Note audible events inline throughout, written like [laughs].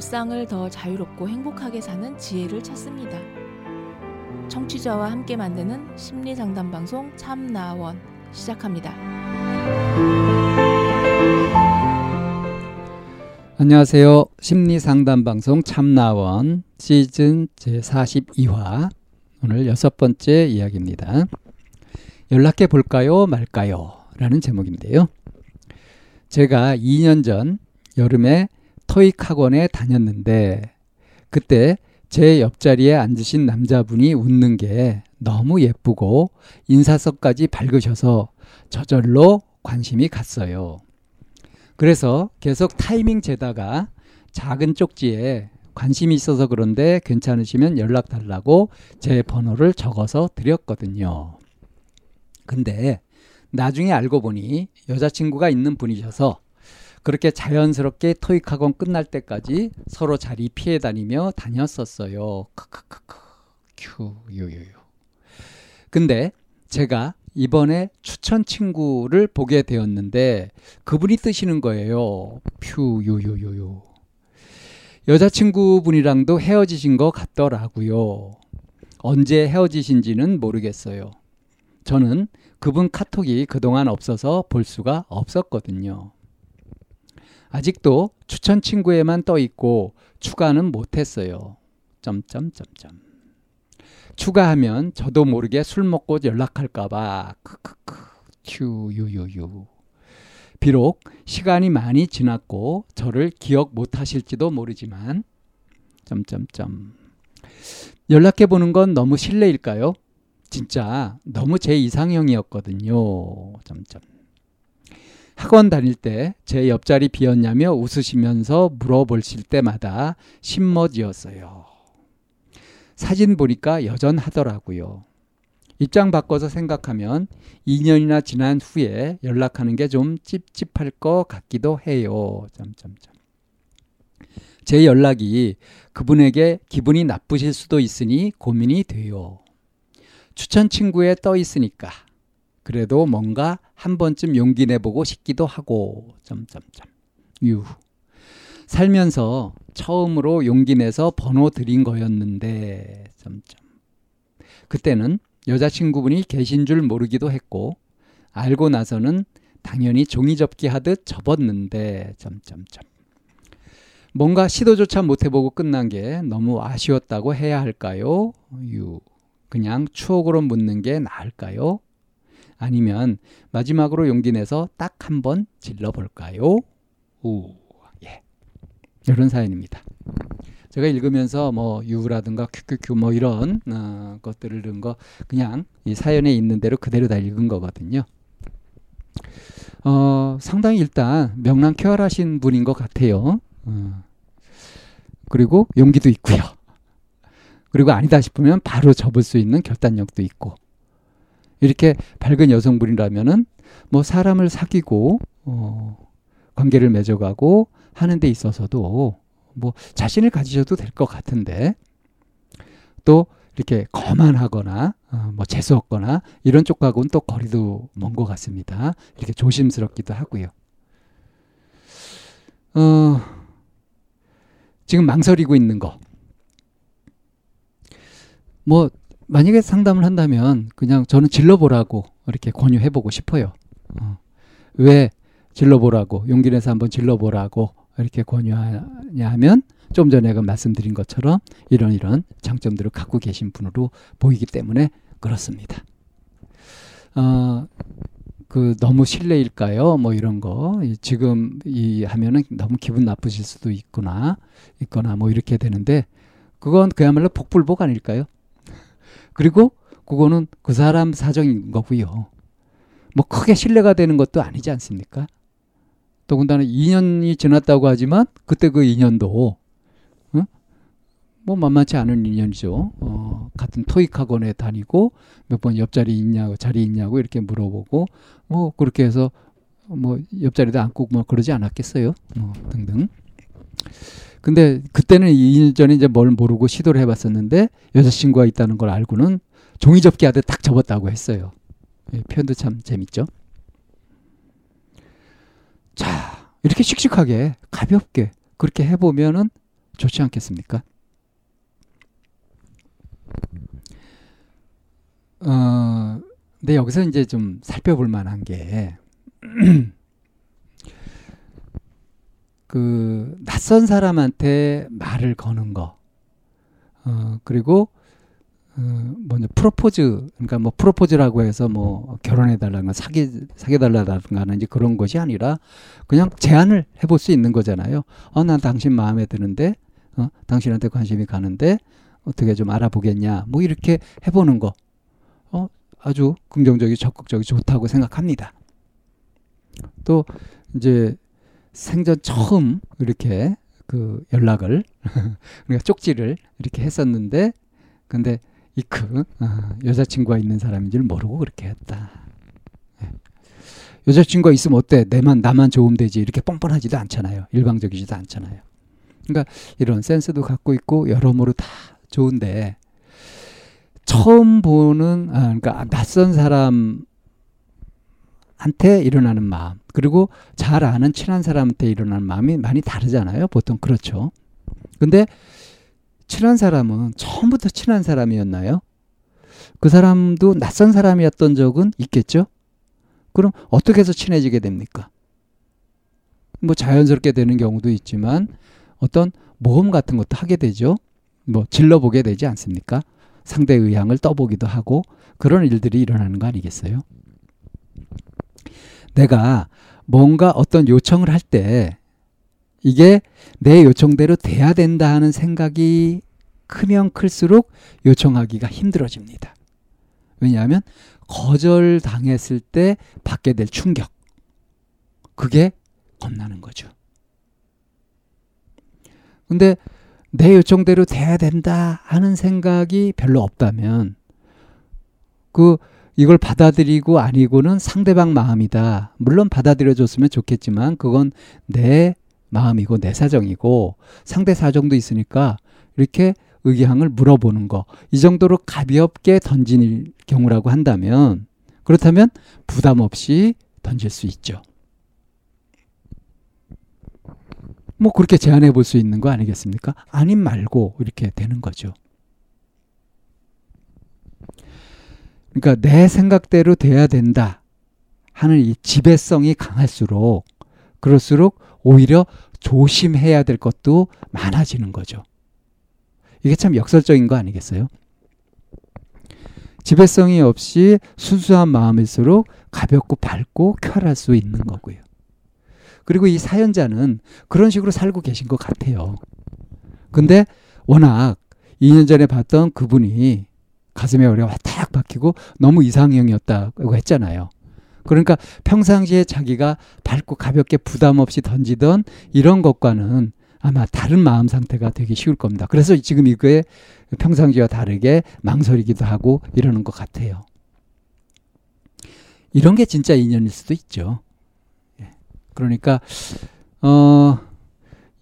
일상을 더 자유롭고 행복하게 사는 지혜를 찾습니다. 청취자와 함께 만드는 심리 상담 방송 참나원 시작합니다. 안녕하세요. 심리 상담 방송 참나원 시즌 제 42화 오늘 여섯 번째 이야기입니다. 연락해 볼까요 말까요? 라는 제목인데요. 제가 2년 전 여름에 토익 학원에 다녔는데 그때 제 옆자리에 앉으신 남자분이 웃는 게 너무 예쁘고 인사성까지 밝으셔서 저절로 관심이 갔어요. 그래서 계속 타이밍 재다가 작은 쪽지에 관심이 있어서 그런데 괜찮으시면 연락 달라고 제 번호를 적어서 드렸거든요. 근데 나중에 알고 보니 여자친구가 있는 분이셔서 그렇게 자연스럽게 토익 학원 끝날 때까지 서로 자리 피해 다니며 다녔었어요. 크크크크. 큐, 유유유. 근데 제가 이번에 추천 친구를 보게 되었는데 그분이 뜨시는 거예요. 퓨, 유유유유. 여자친구분이랑도 헤어지신 것 같더라고요. 언제 헤어지신지는 모르겠어요. 저는 그분 카톡이 그동안 없어서 볼 수가 없었거든요. 아직도 추천 친구에만 떠 있고 추가는 못했어요. 점점점점. 추가하면 저도 모르게 술 먹고 연락할까봐 크크크 큐 유유유. 비록 시간이 많이 지났고 저를 기억 못하실지도 모르지만 점점점. 연락해 보는 건 너무 실례일까요? 진짜 너무 제 이상형이었거든요. 점점. 학원 다닐 때 제 옆자리 비었냐며 웃으시면서 물어보실 때마다 신머지였어요. 사진 보니까 여전하더라고요. 입장 바꿔서 생각하면 2년이나 지난 후에 연락하는 게 좀 찝찝할 것 같기도 해요. 점점점. 제 연락이 그분에게 기분이 나쁘실 수도 있으니 고민이 돼요. 추천 친구에 떠 있으니까 그래도 뭔가 한 번쯤 용기 내보고 싶기도 하고. 점점점. 유. 살면서 처음으로 용기 내서 번호 드린 거였는데. 점점. 그때는 여자친구분이 계신 줄 모르기도 했고 알고 나서는 당연히 종이 접기 하듯 접었는데. 점점점. 뭔가 시도조차 못 해보고 끝난 게 너무 아쉬웠다고 해야 할까요? 유. 그냥 추억으로 묻는 게 나을까요? 아니면 마지막으로 용기 내서 딱 한 번 질러 볼까요? 오, 예. 이런 사연입니다. 제가 읽으면서 뭐 유라든가 큐큐큐 뭐 이런 어, 것들을 읽은 거 그냥 이 사연에 있는 대로 그대로 다 읽은 거거든요. 어, 상당히 일단 명랑 쾌활하신 분인 것 같아요. 어. 그리고 용기도 있고요. 그리고 아니다 싶으면 바로 접을 수 있는 결단력도 있고 이렇게 밝은 여성분이라면은 뭐 사람을 사귀고 어 관계를 맺어가고 하는 데 있어서도 뭐 자신을 가지셔도 될 것 같은데 또 이렇게 거만하거나 어, 뭐 재수 없거나 이런 쪽하고는 또 거리도 먼 것 같습니다. 이렇게 조심스럽기도 하고요. 어, 지금 망설이고 있는 거. 뭐 만약에 상담을 한다면 그냥 저는 질러보라고 이렇게 권유해보고 싶어요. 어. 왜 질러보라고 용기 내서 한번 질러보라고 이렇게 권유하냐 하면 좀 전에 그 말씀드린 것처럼 이런 이런 장점들을 갖고 계신 분으로 보이기 때문에 그렇습니다. 어, 그 너무 실례일까요? 뭐 이런 거 지금 이 하면은 너무 기분 나쁘실 수도 있구나 있거나 뭐 이렇게 되는데 그건 그야말로 복불복 아닐까요? 그리고 그거는 그 사람 사정인 거고요. 뭐 크게 신뢰가 되는 것도 아니지 않습니까? 더군다나 2년이 지났다고 하지만 그때 그 2년도 어? 뭐 만만치 않은 인연이죠. 어, 같은 토익 학원에 다니고 몇 번 옆자리 있냐고 자리 있냐고 이렇게 물어보고 뭐 그렇게 해서 뭐 옆자리도 앉고 뭐 그러지 않았겠어요. 뭐 등등. 근데 그때는 2년 전에 이제 뭘 모르고 시도를 해봤었는데 여자친구가 있다는 걸 알고는 종이 접기 하듯 딱 접었다고 했어요. 예, 표현도 참 재밌죠. 자, 이렇게 씩씩하게 가볍게 그렇게 해보면은 좋지 않겠습니까? 어, 근데 여기서 이제 좀 살펴볼 만한 게, [clears throat] 그, 낯선 사람한테 말을 거는 거, 어, 그리고, 어, 먼저 프로포즈, 그러니까 뭐 프로포즈라고 해서 뭐 결혼해 달라는 사귀, 사귀 달라든가 하는 이제 그런 것이 아니라 그냥 제안을 해볼 수 있는 거잖아요. 어, 난 당신 마음에 드는데, 어, 당신한테 관심이 가는데, 어떻게 좀 알아보겠냐. 뭐 이렇게 해보는 거. 어, 아주 긍정적이 적극적이 좋다고 생각합니다. 또 이제 생전 처음 이렇게 그 연락을 [laughs] 그러니까 쪽지를 이렇게 했었는데 근데 이크 어, 여자친구가 있는 사람인 줄 모르고 그렇게 했다. 네. 여자친구가 있으면 어때? 내만 나만 좋으면 되지 이렇게 뻔뻔하지도 않잖아요. 일방적이지도 않잖아요. 그러니까 이런 센스도 갖고 있고 여러모로 다 좋은데 처음 보는 아, 그러니까 낯선 사람 한테 일어나는 마음 그리고 잘 아는 친한 사람한테 일어나는 마음이 많이 다르잖아요. 보통 그렇죠. 근데 친한 사람은 처음부터 친한 사람이었나요? 그 사람도 낯선 사람이었던 적은 있겠죠? 그럼 어떻게 해서 친해지게 됩니까? 뭐 자연스럽게 되는 경우도 있지만 어떤 모험 같은 것도 하게 되죠. 뭐 질러보게 되지 않습니까? 상대 의향을 떠보기도 하고 그런 일들이 일어나는 거 아니겠어요? 내가 뭔가 어떤 요청을 할 때 이게 내 요청대로 돼야 된다 하는 생각이 크면 클수록 요청하기가 힘들어집니다. 왜냐하면 거절당했을 때 받게 될 충격. 그게 겁나는 거죠. 근데 내 요청대로 돼야 된다 하는 생각이 별로 없다면 그 이걸 받아들이고 아니고는 상대방 마음이다. 물론 받아들여 줬으면 좋겠지만 그건 내 마음이고 내 사정이고 상대 사정도 있으니까 이렇게 의향을 물어보는 거. 이 정도로 가볍게 던질 경우라고 한다면 그렇다면 부담 없이 던질 수 있죠. 뭐 그렇게 제안해 볼 수 있는 거 아니겠습니까? 아님 말고 이렇게 되는 거죠. 그러니까 내 생각대로 돼야 된다 하는 이 지배성이 강할수록 그럴수록 오히려 조심해야 될 것도 많아지는 거죠. 이게 참 역설적인 거 아니겠어요? 지배성이 없이 순수한 마음일수록 가볍고 밝고 쾌활할 수 있는 거고요. 그리고 이 사연자는 그런 식으로 살고 계신 것 같아요. 근데 워낙 2년 전에 봤던 그분이 가슴에 어려와 딱 박히고 너무 이상형이었다고 했잖아요. 그러니까 평상시에 자기가 밝고 가볍게 부담 없이 던지던 이런 것과는 아마 다른 마음 상태가 되기 쉬울 겁니다. 그래서 지금 이거에 평상시와 다르게 망설이기도 하고 이러는 것 같아요. 이런 게 진짜 인연일 수도 있죠. 그러니까 어,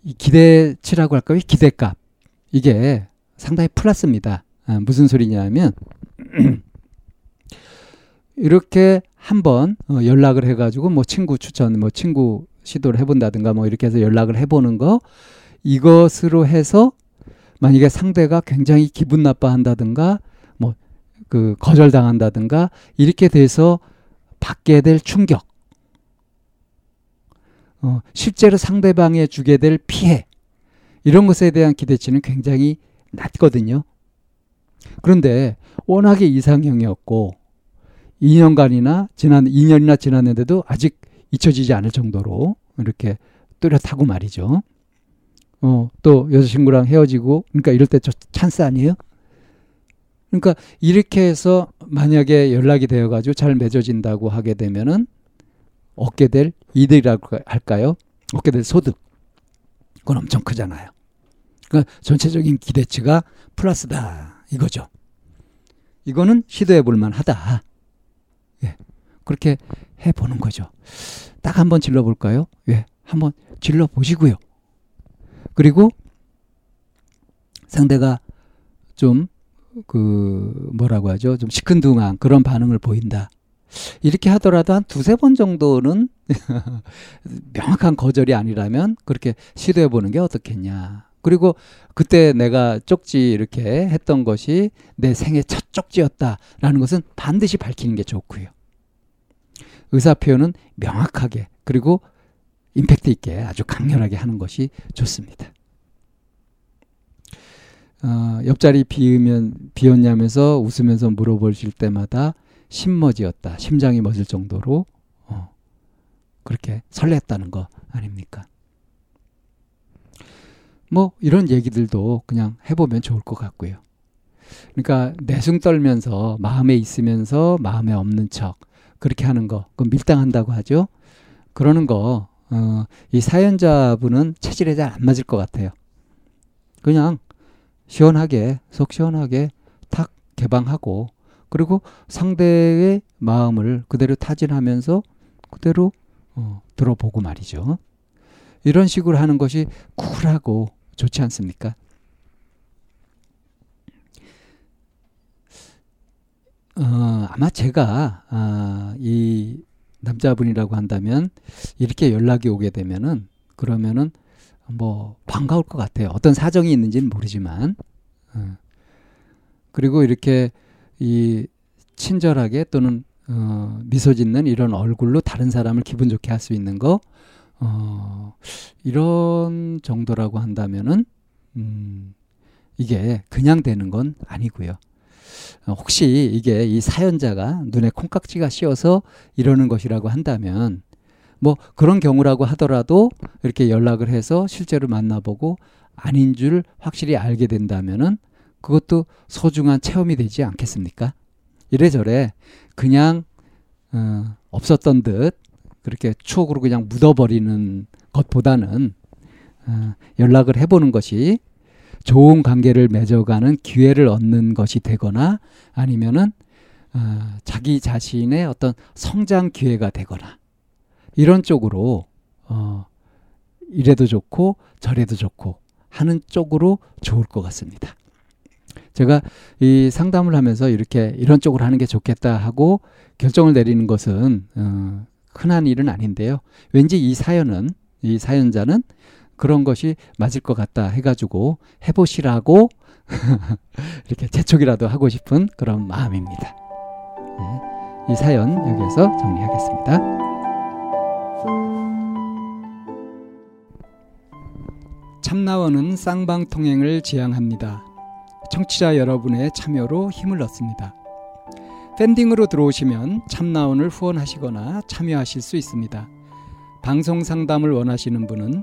이 기대치라고 할까 요? 기대값 이게 상당히 플러스입니다. 아, 무슨 소리냐면 [clears throat] 이렇게 한번 어, 연락을 해가지고 뭐 친구 추천, 뭐 친구 시도를 해본다든가 뭐 이렇게 해서 연락을 해보는 거 이것으로 해서 만약에 상대가 굉장히 기분 나빠한다든가 뭐 그 거절당한다든가 이렇게 돼서 받게 될 충격 어, 실제로 상대방에 주게 될 피해 이런 것에 대한 기대치는 굉장히 낮거든요. 그런데 워낙에 이상형이었고 2년간이나 지난 2년이나 지났는데도 아직 잊혀지지 않을 정도로 이렇게 뚜렷하고 말이죠. 어, 또 여자친구랑 헤어지고 그러니까 이럴 때 저 찬스 아니에요? 그러니까 이렇게 해서 만약에 연락이 되어 가지고 잘 맺어진다고 하게 되면은 얻게 될 이득이라고 할까요? 얻게 될 소득. 그건 엄청 크잖아요. 그러니까 전체적인 기대치가 플러스다. 이거죠. 이거는 시도해 볼 만하다. 예. 그렇게 해 보는 거죠. 딱 한번 질러 볼까요? 예. 한번 질러 보시고요. 그리고 상대가 좀 그 뭐라고 하죠? 좀 시큰둥한 그런 반응을 보인다. 이렇게 하더라도 한 두세 번 정도는 [laughs] 명확한 거절이 아니라면 그렇게 시도해 보는 게 어떻겠냐. 그리고 그때 내가 쪽지 이렇게 했던 것이 내 생애 첫 쪽지였다라는 것은 반드시 밝히는 게 좋고요. 의사 표현은 명확하게 그리고 임팩트 있게 아주 강렬하게 하는 것이 좋습니다. 어, 옆자리 비으면 비었냐면서 웃으면서 물어보실 때마다 심머지였다. 심장이 멎을 정도로 어, 그렇게 설렜다는 거 아닙니까? 뭐 이런 얘기들도 그냥 해보면 좋을 것 같고요. 그러니까 내숭 떨면서 마음에 있으면서 마음에 없는 척 그렇게 하는 거, 그 밀당한다고 하죠. 그러는 거, 어, 이 사연자분은 체질에 잘 안 맞을 것 같아요. 그냥 시원하게, 속 시원하게 탁 개방하고, 그리고 상대의 마음을 그대로 타진하면서 그대로 어, 들어보고 말이죠. 이런 식으로 하는 것이 쿨하고 좋지 않습니까? 어, 아마 제가 아, 이 남자분이라고 한다면 이렇게 연락이 오게 되면은 그러면은 뭐 반가울 것 같아요. 어떤 사정이 있는지는 모르지만 어. 그리고 이렇게 이 친절하게 또는 어, 미소 짓는 이런 얼굴로 다른 사람을 기분 좋게 할 수 있는 거 어, 이런 정도라고 한다면은 음, 이게 그냥 되는 건 아니고요. 어, 혹시 이게 이 사연자가 눈에 콩깍지가 씌어서 이러는 것이라고 한다면 뭐 그런 경우라고 하더라도 이렇게 연락을 해서 실제로 만나보고 아닌 줄 확실히 알게 된다면은 그것도 소중한 체험이 되지 않겠습니까? 이래저래 그냥 어, 없었던 듯 그렇게 추억으로 그냥 묻어버리는 것보다는 어, 연락을 해보는 것이 좋은 관계를 맺어가는 기회를 얻는 것이 되거나 아니면은 어, 자기 자신의 어떤 성장 기회가 되거나 이런 쪽으로 어, 이래도 좋고 저래도 좋고 하는 쪽으로 좋을 것 같습니다. 제가 이 상담을 하면서 이렇게 이런 쪽으로 하는 게 좋겠다 하고 결정을 내리는 것은 어, 흔한 일은 아닌데요. 왠지 이 사연은 이 사연자는 그런 것이 맞을 것 같다 해가지고 해보시라고 [laughs] 이렇게 재촉이라도 하고 싶은 그런 마음입니다. 네, 이 사연 여기에서 정리하겠습니다. 참나원은 쌍방통행을 지향합니다. 청취자 여러분의 참여로 힘을 얻습니다. 팬딩으로 들어오시면 참나원을 후원하시거나 참여하실 수 있습니다. 방송 상담을 원하시는 분은